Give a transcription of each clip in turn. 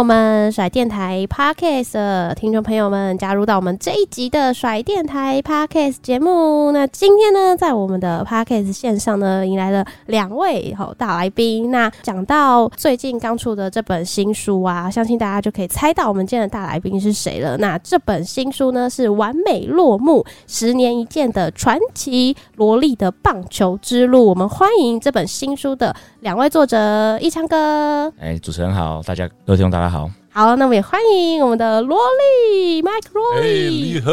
我们甩电台 Podcast 的听众朋友们加入到我们这一集的甩电台 Podcast 节目。那今天呢，在我们的 Podcast 线上呢，迎来了两位好大来宾。那讲到最近刚出的这本新书啊，相信大家就可以猜到我们今天的大来宾是谁了。那这本新书呢，是完美落幕，十年一见的传奇萝莉的棒球之路。我们欢迎这本新书的两位作者，一昌哥。哎，主持人好，大家。各位听众大家好，好，那我们也欢迎我们的萝莉，Mike 萝莉，你好，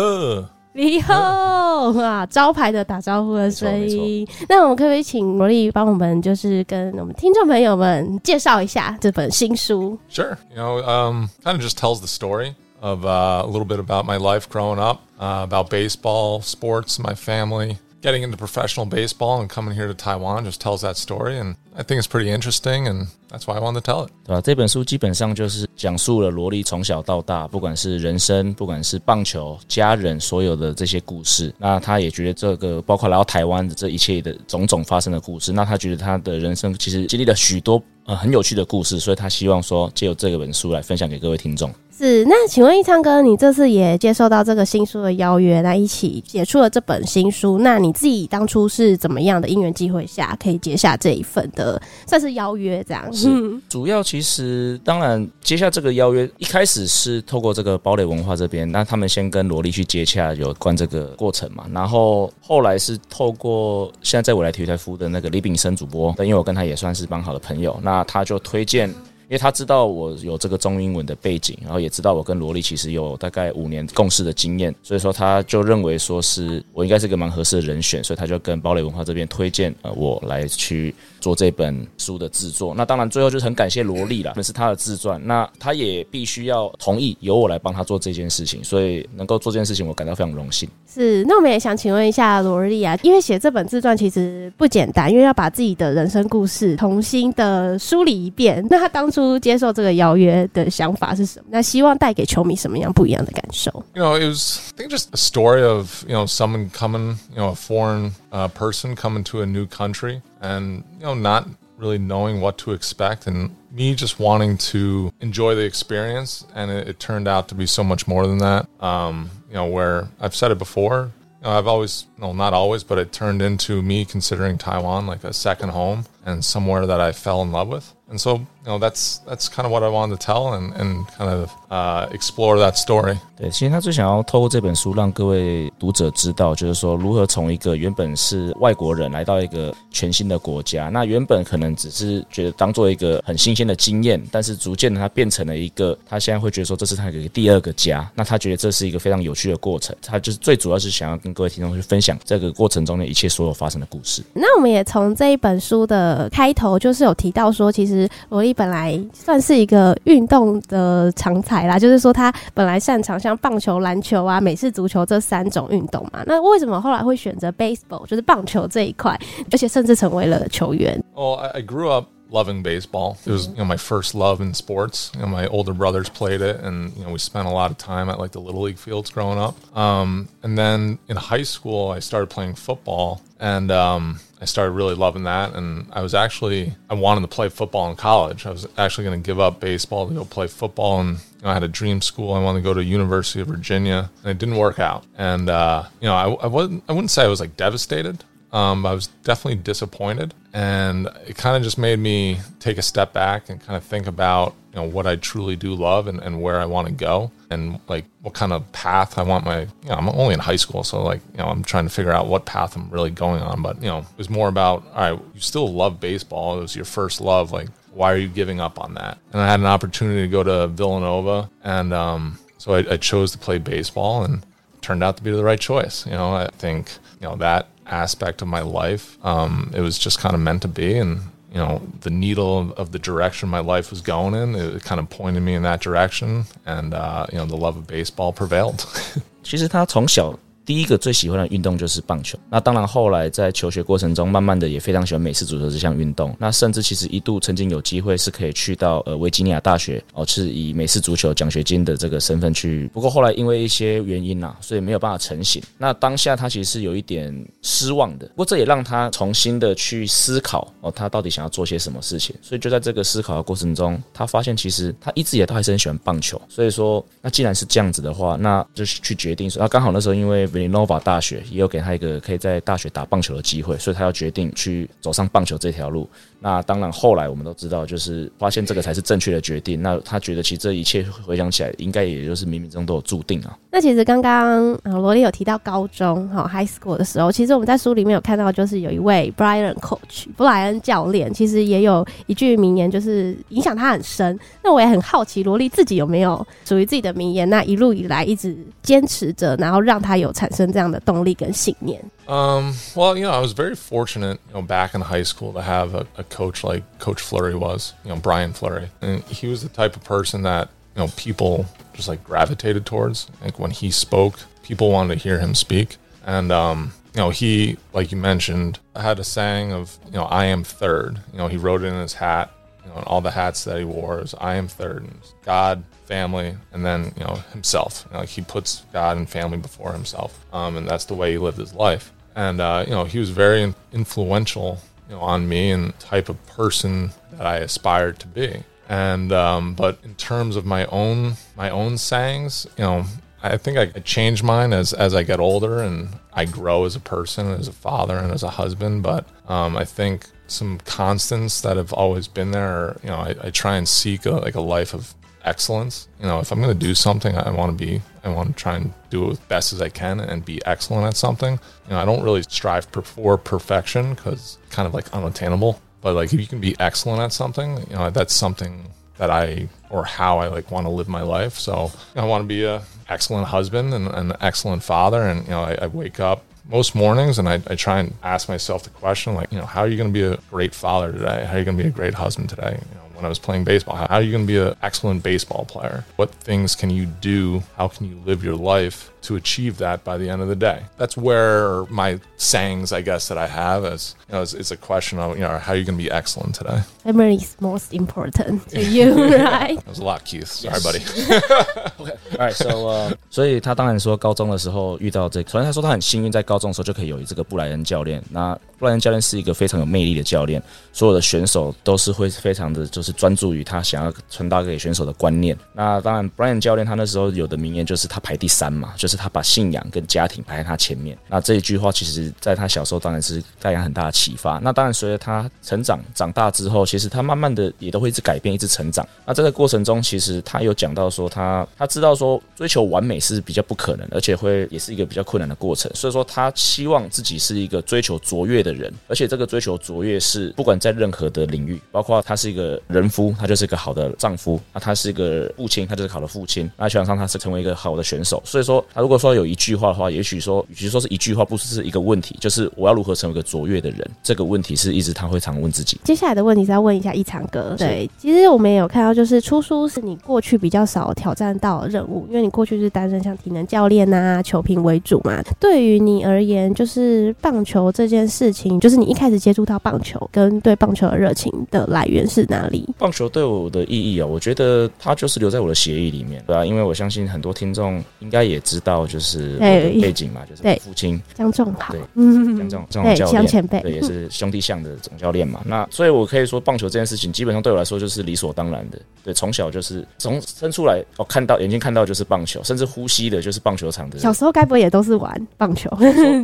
你好，哇，招牌的打招呼的声音。那我们可不可以请萝莉帮我们，就是跟我们听众朋友们介绍一下这本新书？Sure, you know, um, kind of just tells the story of uh, a little bit about my life growing up, uh, about baseball, sports, my family. Getting into professional baseball and coming here to Taiwan just tells that story, and I think it's pretty interesting, and that's why I wanted to tell it. 对吧？这本书基本上就是讲述了萝莉从小到大，不管是人生，不管是棒球、家人，所有的这些故事。那他也觉得这个包括来到台湾的这一切的种种发生的故事，那他觉得他的人生其实经历了许多 呃很有趣的故事，所以他希望说借由这个本书来分享给各位听众。是，那请问一昌哥，你这次也接受到这个新书的邀约，那一起写出了这本新书。那你自己当初是怎么样的因缘机会下，可以接下这一份的算是邀约这样？是，主要其实当然接下这个邀约，一开始是透过这个堡垒文化这边，那他们先跟萝莉去接洽有关这个过程嘛，然后后来是透过现在在我来体育台服务的那个李炳生主播，因为我跟他也算是蛮好的朋友，那他就推荐。因为他知道我有这个中英文的背景，然后也知道我跟罗莉其实有大概五年共事的经验，所以说他就认为说是我应该是个蛮合适的人选，所以他就跟堡垒文化这边推荐呃我来去做这本书的制作。那当然最后就是很感谢罗莉啦，那是他的自传，那他也必须要同意由我来帮他做这件事情，所以能够做这件事情，我感到非常荣幸。是，那我们也想请问一下罗莉啊，因为写这本自传其实不简单，因为要把自己的人生故事重新的梳理一遍。那他当初。初接受这个邀约的想法是什么？那希望带给球迷什么样不一样的感受？You know, it was I think just a story of you know someone coming, you know, a foreign uh, person coming to a new country, and you know, not really knowing what to expect, and me just wanting to enjoy the experience. And it, it turned out to be so much more than that. Um, you know, where I've said it before. You know, I've always, no, not always, but it turned into me considering Taiwan like a second home and somewhere that I fell in love with. And so, you know, that's that's kind of what I wanted to tell and and kind of uh, explore that story. 对，其实他最想要透过这本书让各位读者知道，就是说如何从一个原本是外国人来到一个全新的国家。那原本可能只是觉得当做一个很新鲜的经验，但是逐渐的他变成了一个，他现在会觉得说这是他的第二个家。那他觉得这是一个非常有趣的过程。他就是最主要是想要跟各位听众去分享这个过程中的一切所有发生的故事。那我们也从这一本书的开头就是有提到说，其实。罗莉本来算是一个运动的常才啦，就是说他本来擅长像棒球、篮球啊、美式足球这三种运动嘛。那为什么后来会选择 baseball，就是棒球这一块，而且甚至成为了球员？Oh, I grew up loving baseball. It was, you know, my first love in sports. You know, my older brothers played it, and you know, we spent a lot of time at like the little league fields growing up. Um, and then in high school, I started playing football, and um, I started really loving that. And I was actually I wanted to play football in college. I was actually going to give up baseball to go play football, and you know, I had a dream school. I wanted to go to University of Virginia, and it didn't work out. And uh, you know, I, I wasn't I wouldn't say I was like devastated Um, I was definitely disappointed, and it kind of just made me take a step back and kind of think about you know what I truly do love and, and where I want to go and like what kind of path I want my you know I'm only in high school so like you know I'm trying to figure out what path I'm really going on but you know it was more about all right you still love baseball it was your first love like why are you giving up on that? And I had an opportunity to go to Villanova and um, so I, I chose to play baseball and turned out to be the right choice you know I think you know that aspect of my life um, it was just kind of meant to be and you know the needle of, of the direction my life was going in it kind of pointed me in that direction and uh, you know the love of baseball prevailed 其实他从小 第一个最喜欢的运动就是棒球。那当然，后来在求学过程中，慢慢的也非常喜欢美式足球这项运动。那甚至其实一度曾经有机会是可以去到呃维吉尼亚大学哦，是以美式足球奖学金的这个身份去。不过后来因为一些原因呐、所以没有办法成型。那当下他其实是有一点失望的。不过这也让他重新的去思考哦，他到底想要做些什么事情。所以就在这个思考的过程中，他发现其实他一直也都还是很喜欢棒球。所以说，那既然是这样子的话，那就是去决定说，那刚好那时候因为。Villanova 大学也有给他一个可以在大学打棒球的机会，所以他要决定去走上棒球这条路。那当然，后来我们都知道，就是发现这个才是正确的决定。那他觉得，其实这一切回想起来，应该也就是冥冥中都有注定啊。那其实刚刚啊，萝莉有提到高中哈 high school 的时候，其实我们在书里面有看到，就是有一位 Brian Coach 布莱恩教练，其实也有一句名言，就是影响他很深。那我也很好奇，罗莉自己有没有属于自己的名言？那一路以来一直坚持着，然后让他有产生这样的动力跟信念。Um, well, you know, I was very fortunate, you know, back in high school to have a, a coach like Coach Fleury was, you know, Brian Fleury. And he was the type of person that, you know, people just like gravitated towards. Like when he spoke, people wanted to hear him speak. And, um, you know, he, like you mentioned, had a saying of, you know, I am third. You know, he wrote it in his hat, you know, and all the hats that he wore is I am third. And God, family, and then, you know, himself. You know, like he puts God and family before himself. Um, and that's the way he lived his life and uh, you know he was very influential you know on me and type of person that I aspired to be. And um, but in terms of my own my own sayings, you know, I think I, change mine as as I get older and I grow as a person, as a father, and as a husband. But um, I think some constants that have always been there. You know, I, I try and seek a, like a life of excellence. You know, if I'm going to do something, I want to be, I want to try and do it as best as I can and be excellent at something. You know, I don't really strive for perfection because kind of like unattainable. But like, if you can be excellent at something, you know, that's something that I or how I like want to live my life. So you know, I want to be a excellent husband and an excellent father. And you know, I, I wake up most mornings and I, I, try and ask myself the question like, you know, how are you going to be a great father today? How are you going to be a great husband today? You know, when I was playing baseball. How are you going to be an excellent baseball player? What things can you do? How can you live your life to achieve that by the end of the day? That's where my sayings, I guess, that I have is, you know, it's, it's a question of, you know, how are you going to be excellent today? Memory is most important to you, right? that was a lot, Keith. Sorry, buddy. okay. All right. So, uh, 所以他当然说高中的时候遇到这个，首先他说他很幸运在高中的时候就可以有这个布莱恩教练。那布莱恩教练是一个非常有魅力的教练，所有的选手都是会非常的就是。是专注于他想要传达给选手的观念。那当然，Brian 教练他那时候有的名言就是他排第三嘛，就 就是他把信仰跟家庭排在他前面。那这一句话其实在他小时候当然是带来很大的启发。那当然，随着他成长长大之后，其实他慢慢的也都会一直改变，一直成长。那这个过程中，其实他有讲到说他，他他知道说追求完美是比较不可能，而且会也是一个比较困难的过程。所以说，他希望自己是一个追求卓越的人，而且这个追求卓越是不管在任何的领域，包括他是一个。人夫，他就是一个好的丈夫；那他是一个父亲，他就是好的父亲。那球场上他是成为一个好的选手。所以说，他如果说有一句话的话，也许说，与其说是一句话，不是一个问题，就是我要如何成为一个卓越的人？这个问题是一直他会常问自己。接下来的问题是要问一下一场哥。对，其实我们也有看到，就是出书是你过去比较少挑战到的任务，因为你过去是担任像体能教练啊、球评为主嘛。对于你而言，就是棒球这件事情，就是你一开始接触到棒球跟对棒球的热情的来源是哪里？棒球对我的意义啊，我觉得它就是留在我的协议里面，对啊，因为我相信很多听众应该也知道，就是背景嘛，就是我父亲江仲豪，对，嗯，江仲江教练，前辈，对，也是兄弟象的总教练嘛。那所以，我可以说，棒球这件事情基本上对我来说就是理所当然的。对，从小就是从生出来，哦，看到眼睛看到就是棒球，甚至呼吸的就是棒球场的。小时候该不会也都是玩棒球？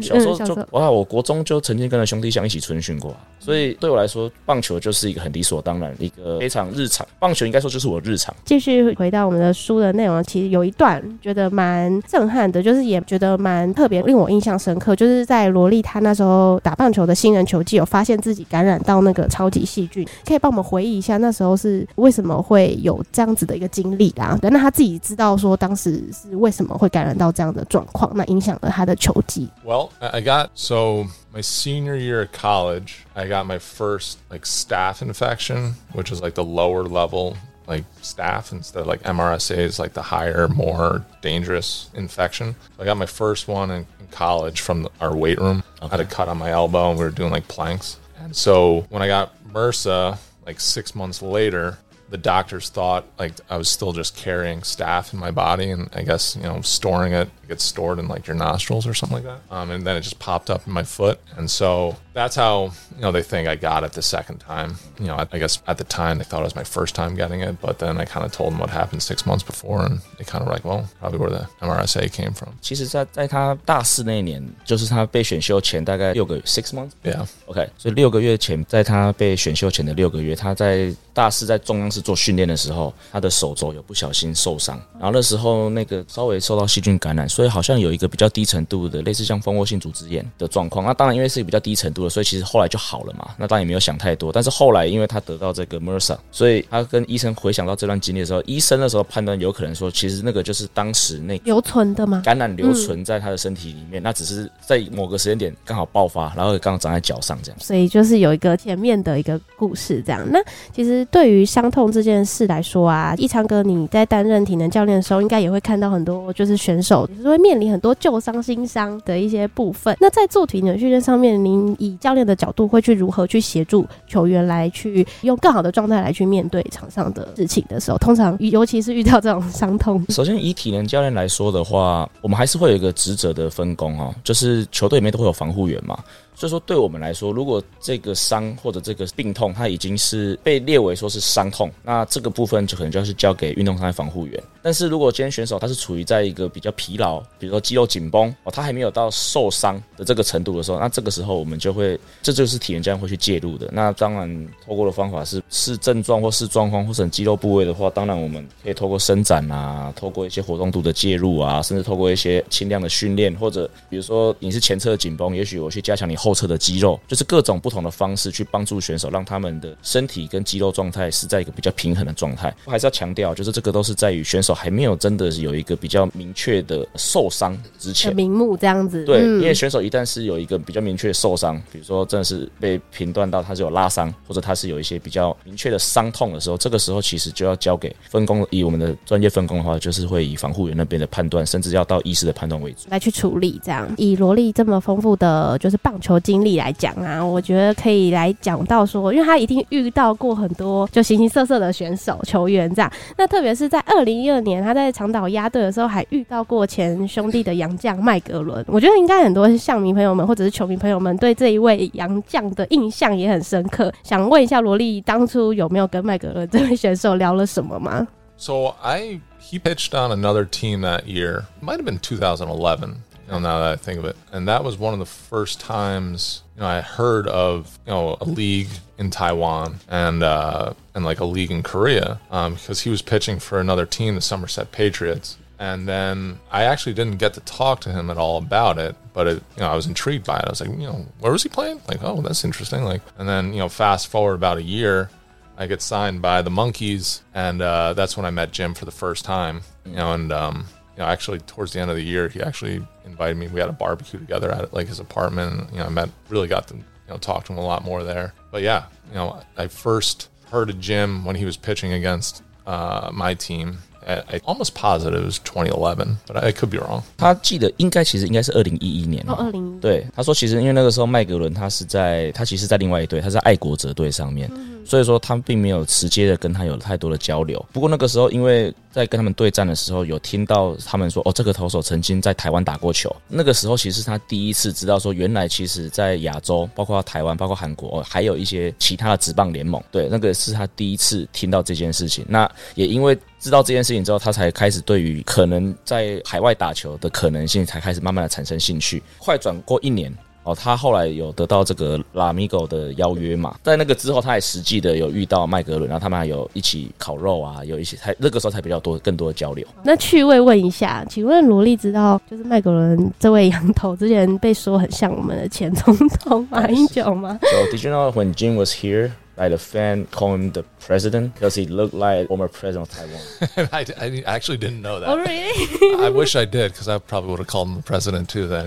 小时候 就哇，我国中就曾经跟着兄弟象一起春训过，所以对我来说，棒球就是一个很理所当然，一个非常日常。棒球应该说就是我日常。继续回到我们的书的内容，其实有一段觉得蛮震撼的，就是也觉得蛮特别，令我印象深刻，就是在罗莉他那时候打棒球的新人球季，有发现自己感染到那个超级细菌，可以帮我们回忆一下那时候是为什么会有这样子的一个经历啦？对，那他自己知道说当时是为什么会感染到这样的状况，那影响了他的球技。Well, I got so my senior year at college, I got my first like staph infection, which is like the lower level like staph instead of like MRSA is like the higher, more dangerous infection. So I got my first one in, in college from the, our weight room. Okay. I had a cut on my elbow and we were doing like planks. And so when I got MRSA, like six months later, the doctors thought like I was still just carrying staph in my body, and I guess you know storing it, it gets stored in like your nostrils or something like that. Um, and then it just popped up in my foot, and so that's how you know they think I got it the second time. You know, I, I guess at the time they thought it was my first time getting it, but then I kind of told them what happened six months before, and they kind of were like, well, probably where the MRSA came from. 其实在，在在他大四那一年，就是他被选秀前大概六个月 six months。Yeah. OK，所以六个月前，在他被选秀前的六个月，他在大四在中央室做训练的时候，他的手肘有不小心受伤，然后那时候那个稍微受到细菌感染，所以好像有一个比较低程度的类似像蜂窝性组织炎的状况。那当然因为是比较低程度。 所以其实后来就好了嘛，那当然也没有想太多。但是后来因为他得到这个 MERSA，所以他跟医生回想到这段经历的时候，医生那时候判断有可能说，其实那个就是当时那留存的吗？感染留存在他的身体里面，嗯、那只是在某个时间点刚好爆发，然后刚好长在脚上这样。所以就是有一个前面的一个故事这样。那其实对于伤痛这件事来说啊，一昌哥你在担任体能教练的时候，应该也会看到很多就是选手就是会面临很多旧伤新伤的一些部分。那在做体能训练上面，您以教练的角度会去如何去协助球员来去用更好的状态来去面对场上的事情的时候，通常尤其是遇到这种伤痛。首先以体能教练来说的话，我们还是会有一个职责的分工哦，就是球队里面都会有防护员嘛。所以说，对我们来说，如果这个伤或者这个病痛，它已经是被列为说是伤痛，那这个部分就可能就要是交给运动伤害防护员。但是如果今天选手他是处于在一个比较疲劳，比如说肌肉紧绷哦，他还没有到受伤的这个程度的时候，那这个时候我们就会，这就是体能教练会去介入的。那当然，透过的方法是视症状或视状况或者肌肉部位的话，当然我们可以透过伸展啊，透过一些活动度的介入啊，甚至透过一些轻量的训练，或者比如说你是前侧紧绷，也许我去加强你后后侧的肌肉，就是各种不同的方式去帮助选手，让他们的身体跟肌肉状态是在一个比较平衡的状态。我还是要强调，就是这个都是在于选手还没有真的有一个比较明确的受伤之前，明目这样子。对，因为选手一旦是有一个比较明确的受伤，比如说真的是被评断到他是有拉伤，或者他是有一些比较明确的伤痛的时候，这个时候其实就要交给分工，以我们的专业分工的话，就是会以防护员那边的判断，甚至要到医师的判断为主来去处理。这样，以罗莉这么丰富的就是棒球经历。来讲啊，我觉得可以来讲到说，因为他一定遇到过很多就形形色色的选手、球员这样。那特别是在二零一二年，他在长岛压队的时候，还遇到过前兄弟的洋将麦格伦。我觉得应该很多象迷朋友们或者是球迷朋友们对这一位洋将的印象也很深刻。想问一下罗莉，当初有没有跟麦格伦这位选手聊了什么吗？So I he pitched on another team that year. Might have been 2011. You know, now that I think of it, and that was one of the first times you know I heard of you know a league in Taiwan and uh, and like a league in Korea um, because he was pitching for another team, the Somerset Patriots. And then I actually didn't get to talk to him at all about it, but it, you know, I was intrigued by it. I was like, you know, where was he playing? Like, oh, that's interesting. Like, and then you know, fast forward about a year, I get signed by the Monkeys, and uh, that's when I met Jim for the first time. You know, and um, you know, actually towards the end of the year, he actually invited me. We had a barbecue together at like his apartment. And, you know, I met, really got to, you know, talk to him a lot more there. But yeah, you know, I first heard of Jim when he was pitching against uh, my team. I almost positive it was 2011, but I could be wrong. 他记得应该其实应该是二零一一年。哦，二零。对，他说其实因为那个时候麦格伦他是在他其实在另外一队，他在爱国者队上面。嗯所以说他并没有直接的跟他有太多的交流。不过那个时候，因为在跟他们对战的时候，有听到他们说，哦，这个投手曾经在台湾打过球。那个时候，其实他第一次知道说，原来其实在亚洲，包括台湾，包括韩国，还有一些其他的职棒联盟。对，那个是他第一次听到这件事情。那也因为知道这件事情之后，他才开始对于可能在海外打球的可能性，才开始慢慢的产生兴趣。快转过一年。哦，他后来有得到这个拉米狗的邀约嘛？在那个之后，他也实际的有遇到麦格伦，然后他们还有一起烤肉啊，有一些才那个时候才比较多更多的交流。那趣味问一下，请问罗莉知道就是麦格伦这位羊头之前被说很像我们的前总统马英九吗？So did you know when Jim was here? Like the fan call him the president because he looked like former president of Taiwan. I, I actually didn't know that. Oh, really? I wish I did because I probably would have called him the president too. Then,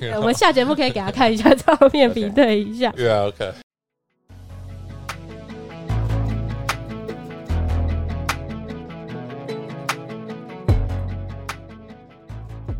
yeah. 我们下节目可以给他看一下照片，比对一下。 Yeah. Okay.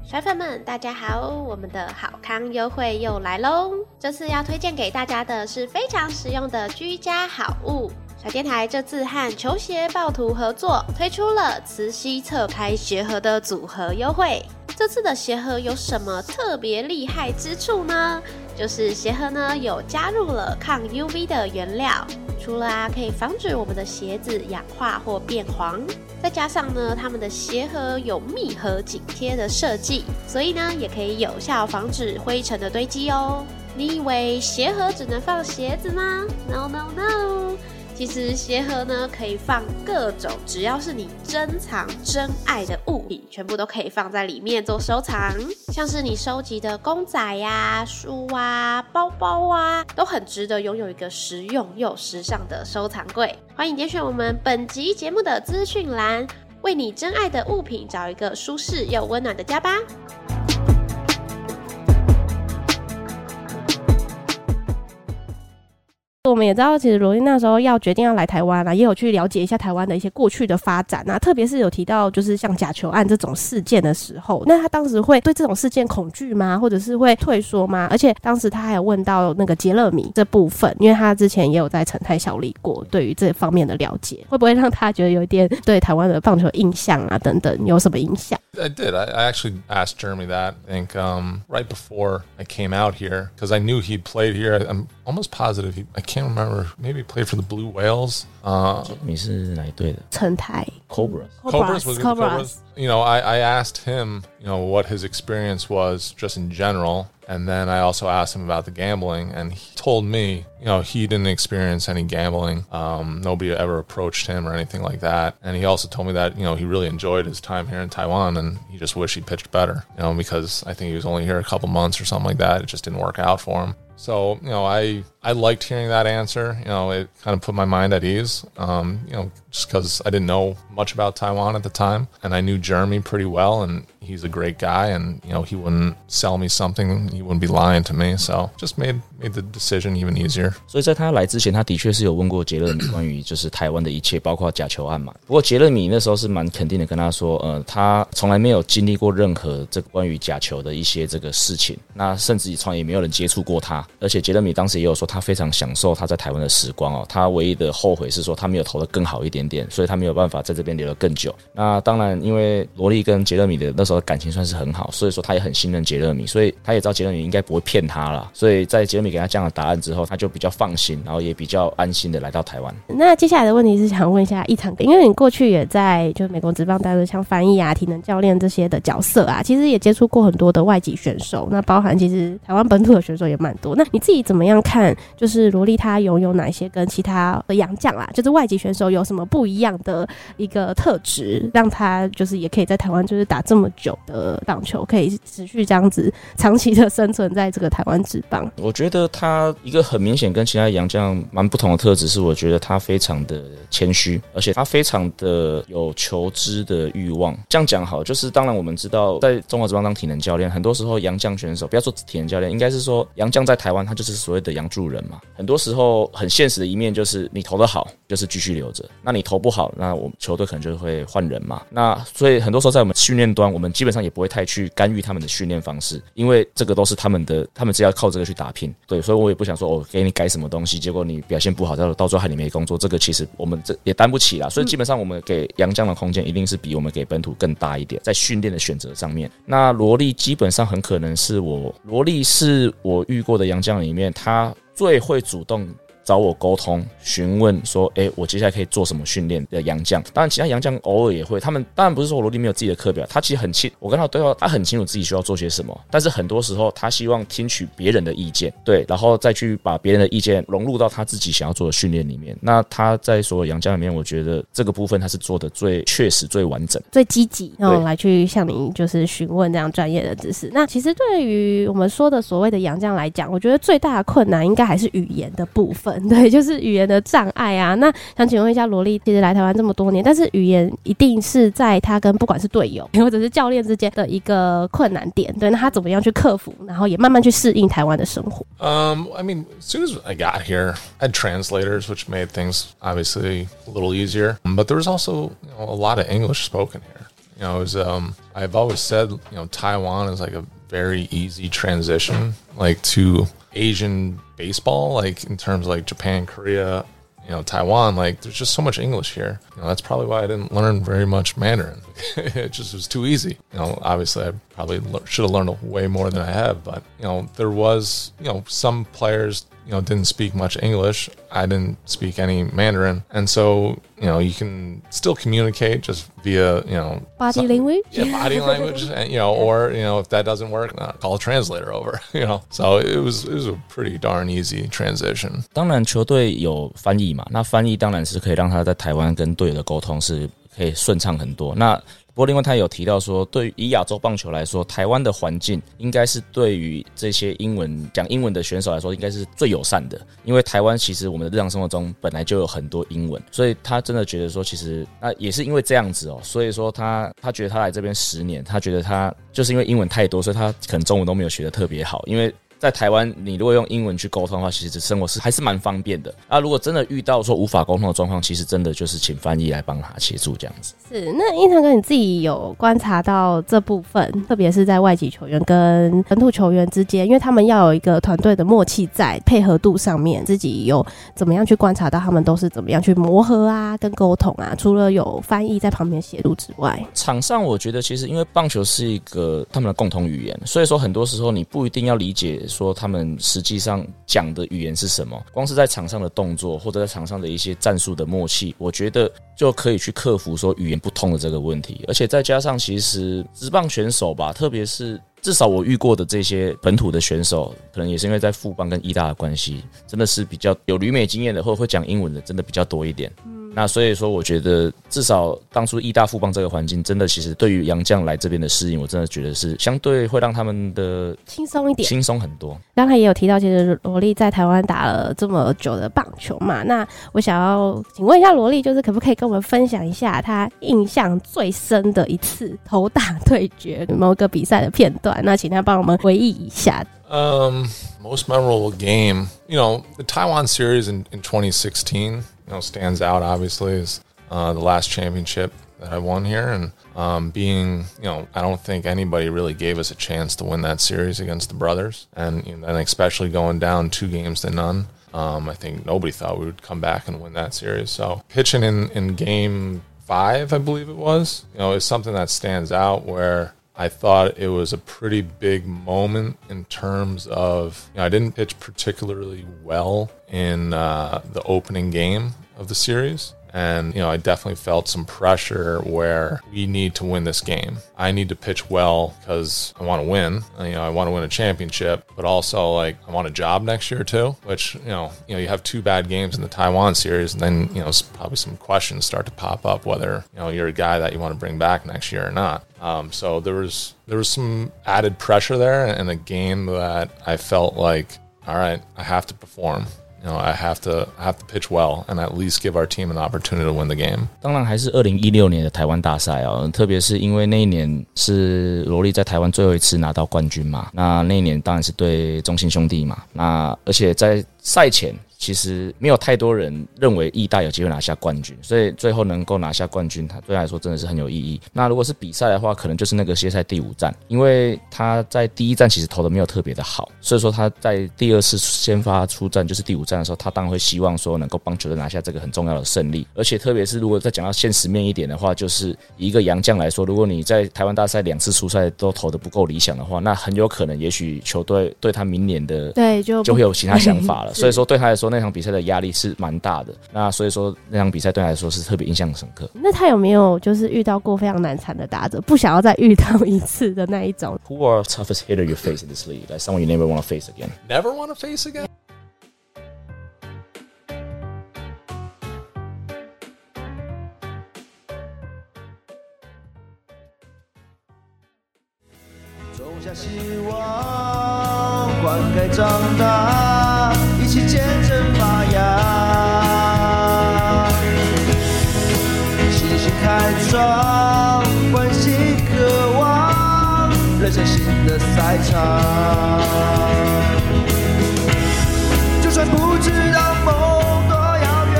甩粉们，大家好！我们的好康优惠又来喽！ 这次要推荐给大家的是非常实用的居家好物。小电台这次和球鞋暴徒合作，推出了磁吸侧开鞋盒的组合优惠。这次的鞋盒有什么特别厉害之处呢？就是鞋盒呢有加入了抗 UV 的原料，除了啊可以防止我们的鞋子氧化或变黄，再加上呢他们的鞋盒有密合紧贴的设计，所以呢也可以有效防止灰尘的堆积哦。你以为鞋盒只能放鞋子吗？No No No！其实鞋盒呢，可以放各种只要是你珍藏真爱的物品，全部都可以放在里面做收藏。像是你收集的公仔呀、书啊、包包啊，都很值得拥有一个实用又时尚的收藏柜。欢迎点选我们本集节目的资讯栏，为你真爱的物品找一个舒适又温暖的家吧。我们也知道，其实罗力那时候要决定要来台湾啊，也有去了解一下台湾的一些过去的发展啊，特别是有提到就是像假球案这种事件的时候，那他当时会对这种事件恐惧吗？或者是会退缩吗？而且当时他还有问到那个杰勒米这部分，因为他之前也有在诚泰效力过，对于这方面的了解，会不会让他觉得有一点对台湾的棒球印象啊等等有什么影响 I did. I, I actually asked Jeremy that. I think um, right before I came out here because I knew he'd played here. I, I'm almost positive he. I can't remember. Maybe he played for the Blue Whales. Uh, 你是哪一队的？诚泰 Cobras. Cobras was Cobras. You know, I, I asked him, you know, what his experience was just in general. And then I also asked him about the gambling, and he told me, you know, he didn't experience any gambling. Um, nobody ever approached him or anything like that. And he also told me that, you know, he really enjoyed his time here in Taiwan, and he just wished he pitched better, you know, because I think he was only here a couple months or something like that. It just didn't work out for him. So, you know, I, I liked hearing that answer. You know, it kind of put my mind at ease, um, you know, just because I didn't know much about Taiwan at the time. And I knew Jeremy pretty well, and he's a great guy. And, you know, he wouldn't sell me something, he wouldn't be lying to me. So just made, made the decision even easier. 所以在他来之前，他的确是有问过杰勒米 关于就是台湾的一切，包括假球案嘛。不过杰勒米那时候是蛮肯定的跟他说，呃，他从来没有经历过任何这个关于假球的一些这个事情，那甚至从来也没有人接触过他。而且杰勒米当时也有说，他非常享受他在台湾的时光哦。他唯一的后悔是说，他没有投的更好一点点，所以他没有办法在这边留得更久。那当然，因为罗莉跟杰勒米的那时候感情算是很好，所以说他也很信任杰勒米，所以他也知道杰勒米应该不会骗他了。所以在杰勒米给他这样的答案之后，他就比较放心，然后也比较安心的来到台湾。那接下来的问题是想问一下一场，因为你过去也在就是美国职棒担任像翻译啊、体能教练这些的角色啊，其实也接触过很多的外籍选手，那包含其实台湾本土的选手也蛮多。那你自己怎么样看？就是罗莉她拥有哪些跟其他的洋将啊，就是外籍选手有什么不一样的一个特质，让他就是也可以在台湾就是打这么久的棒球，可以持续这样子长期的生存在这个台湾职棒。我觉得他一个很明显跟其他洋将蛮不同的特质是，我觉得他非常的谦虚，而且他非常的有求知的欲望。这样讲好，就是当然我们知道，在中华职棒当体能教练，很多时候洋将选手不要说体能教练，应该是说洋将在台湾他就是所谓的洋助。人嘛。很多时候很现实的一面就是你投得好，就是继续留着；那你投不好，那我们球队可能就会换人嘛。那所以很多时候在我们训练端，我们基本上也不会太去干预他们的训练方式，因为这个都是他们的，他们只要靠这个去打拼。对，所以我也不想说我给你改什么东西，结果你表现不好，到到最后还你没工作。这个其实我们这也担不起啦。所以基本上我们给杨绛的空间一定是比我们给本土更大一点，在训练的选择上面。那萝莉基本上很可能是我，萝莉是我遇过的杨绛里面，他最会主动。找我沟通询问说，哎、欸，我接下来可以做什么训练的杨将？当然，其他杨将偶尔也会。他们当然不是说罗迪没有自己的课表，他其实很清。我跟他对话，他很清楚自己需要做些什么。但是很多时候，他希望听取别人的意见，对，然后再去把别人的意见融入到他自己想要做的训练里面。那他在所有杨将里面，我觉得这个部分他是做的最确实、最完整、最积极，然后来去向您就是询问这样专业的知识。那其实对于我们说的所谓的杨将来讲，我觉得最大的困难应该还是语言的部分，对，就是语言。的障碍啊，那想请问一下罗力，其实来台湾这么多年，但是语言一定是在他跟不管是队友或者是教练之间的一个困难点，对，那他怎么样去克服，然后也慢慢去适应台湾的生活？Um, I mean, as soon as I got here, I had translators, which made things obviously a little easier, but there was also you know, a lot of English spoken here. You know, it was, um, I've always said, you know, Taiwan is like a very easy transition, like to Asian baseball, like in terms of like Japan, Korea, you know, Taiwan, like there's just so much English here. You know, that's probably why I didn't learn very much Mandarin. it just was too easy. You know, obviously I probably should have learned way more than I have, but you know, there was, you know, some players you know, didn't speak much English. I didn't speak any Mandarin. And so, you know, you can still communicate just via, you know, body some, language. Yeah, body language. And, you know, or, you know, if that doesn't work, uh, call a translator over, you know. So it was it was a pretty darn easy transition. 当然球队有翻译嘛，那翻译当然是可以让他在台湾跟队友的沟通是 可以顺畅很多。那不过，另外他有提到说，对于以亚洲棒球来说，台湾的环境应该是对于这些英文讲英文的选手来说，应该是最友善的。因为台湾其实我们的日常生活中本来就有很多英文，所以他真的觉得说，其实那也是因为这样子哦，所以说他他觉得他来这边十年，他觉得他就是因为英文太多，所以他可能中文都没有学得特别好，因为。在台湾，你如果用英文去沟通的话，其实生活是还是蛮方便的。啊，如果真的遇到说无法沟通的状况，其实真的就是请翻译来帮他协助这样子。是，那胤翔哥你自己有观察到这部分，特别是在外籍球员跟本土球员之间，因为他们要有一个团队的默契在配合度上面，自己有怎么样去观察到他们都是怎么样去磨合啊，跟沟通啊？除了有翻译在旁边协助之外，场上我觉得其实因为棒球是一个他们的共同语言，所以说很多时候你不一定要理解。说他们实际上讲的语言是什么？光是在场上的动作，或者在场上的一些战术的默契，我觉得就可以去克服说语言不通的这个问题。而且再加上，其实职棒选手吧，特别是至少我遇过的这些本土的选手，可能也是因为在富邦跟义大的关系，真的是比较有旅美经验的，或者会讲英文的，真的比较多一点。那所以说，我觉得至少当初义大富邦这个环境，真的其实对于杨将来这边的适应，我真的觉得是相对会让他们的轻松一点，轻松很多。刚才也有提到，其实罗莉在台湾打了这么久的棒球嘛，那我想要请问一下罗莉，就是可不可以跟我们分享一下他印象最深的一次投打对决某个比赛的片段？那请他帮我们回忆一下。Um, most memorable game, you know, the Taiwan series in in 2016. Know stands out obviously is uh, the last championship that I won here, and um, being you know I don't think anybody really gave us a chance to win that series against the brothers, and and especially going down two games to none. Um, I think nobody thought we would come back and win that series. So pitching in in game five, I believe it was, you know, is something that stands out where. I thought it was a pretty big moment in terms of, you know, I didn't pitch particularly well in uh, the opening game of the series. And, you know, I definitely felt some pressure where we need to win this game. I need to pitch well because I want to win. You know, I want to win a championship, but also like I want a job next year too, which, you know, you know, you have two bad games in the Taiwan series and then, you know, probably some questions start to pop up whether, you know, you're a guy that you want to bring back next year or not. Um, so there was there was some added pressure there in a game that I felt like, all right, I have to perform no, I have to I have to pitch well and at least give our team an opportunity to win the game. 当然还是二零一六年的台湾大赛哦，特别是因为那一年是罗力在台湾最后一次拿到冠军嘛，那那一年当然是对中信兄弟嘛，那而且在赛前。其实没有太多人认为义大有机会拿下冠军，所以最后能够拿下冠军，他对他来说真的是很有意义。那如果是比赛的话，可能就是那个系列赛第五战，因为他在第一站其实投的没有特别的好，所以说他在第二次先发出战就是第五战的时候，他当然会希望说能够帮球队拿下这个很重要的胜利。而且特别是如果再讲到现实面一点的话，就是以一个洋将来说，如果你在台湾大赛两次出赛都投的不够理想的话，那很有可能也许球队对他明年的 对就就会有其他想法了。所以说对他来说。那场比赛的压力是蛮大的，那所以说那场比赛对他来说是特别印象深刻。那他有没有就是遇到过非常难缠的打者，不想要再遇到一次的那一种？Who are toughest hitter you face in this league? Like someone you never want to face again? Never want to face again? 赛场。就算不知道梦多遥远，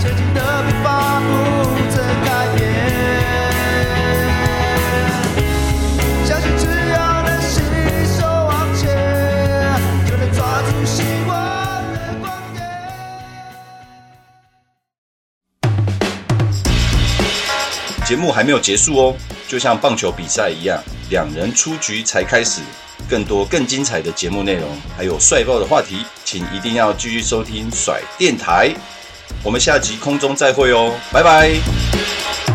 前进的步伐不曾改变。相信只要能携手往前，就能抓住希望的光点。节目还没有结束哦，就像棒球比赛一样，两人出局才开始。更多更精彩的节目内容，还有帅爆的话题，请一定要继续收听甩电台。我们下集空中再会哦，拜拜。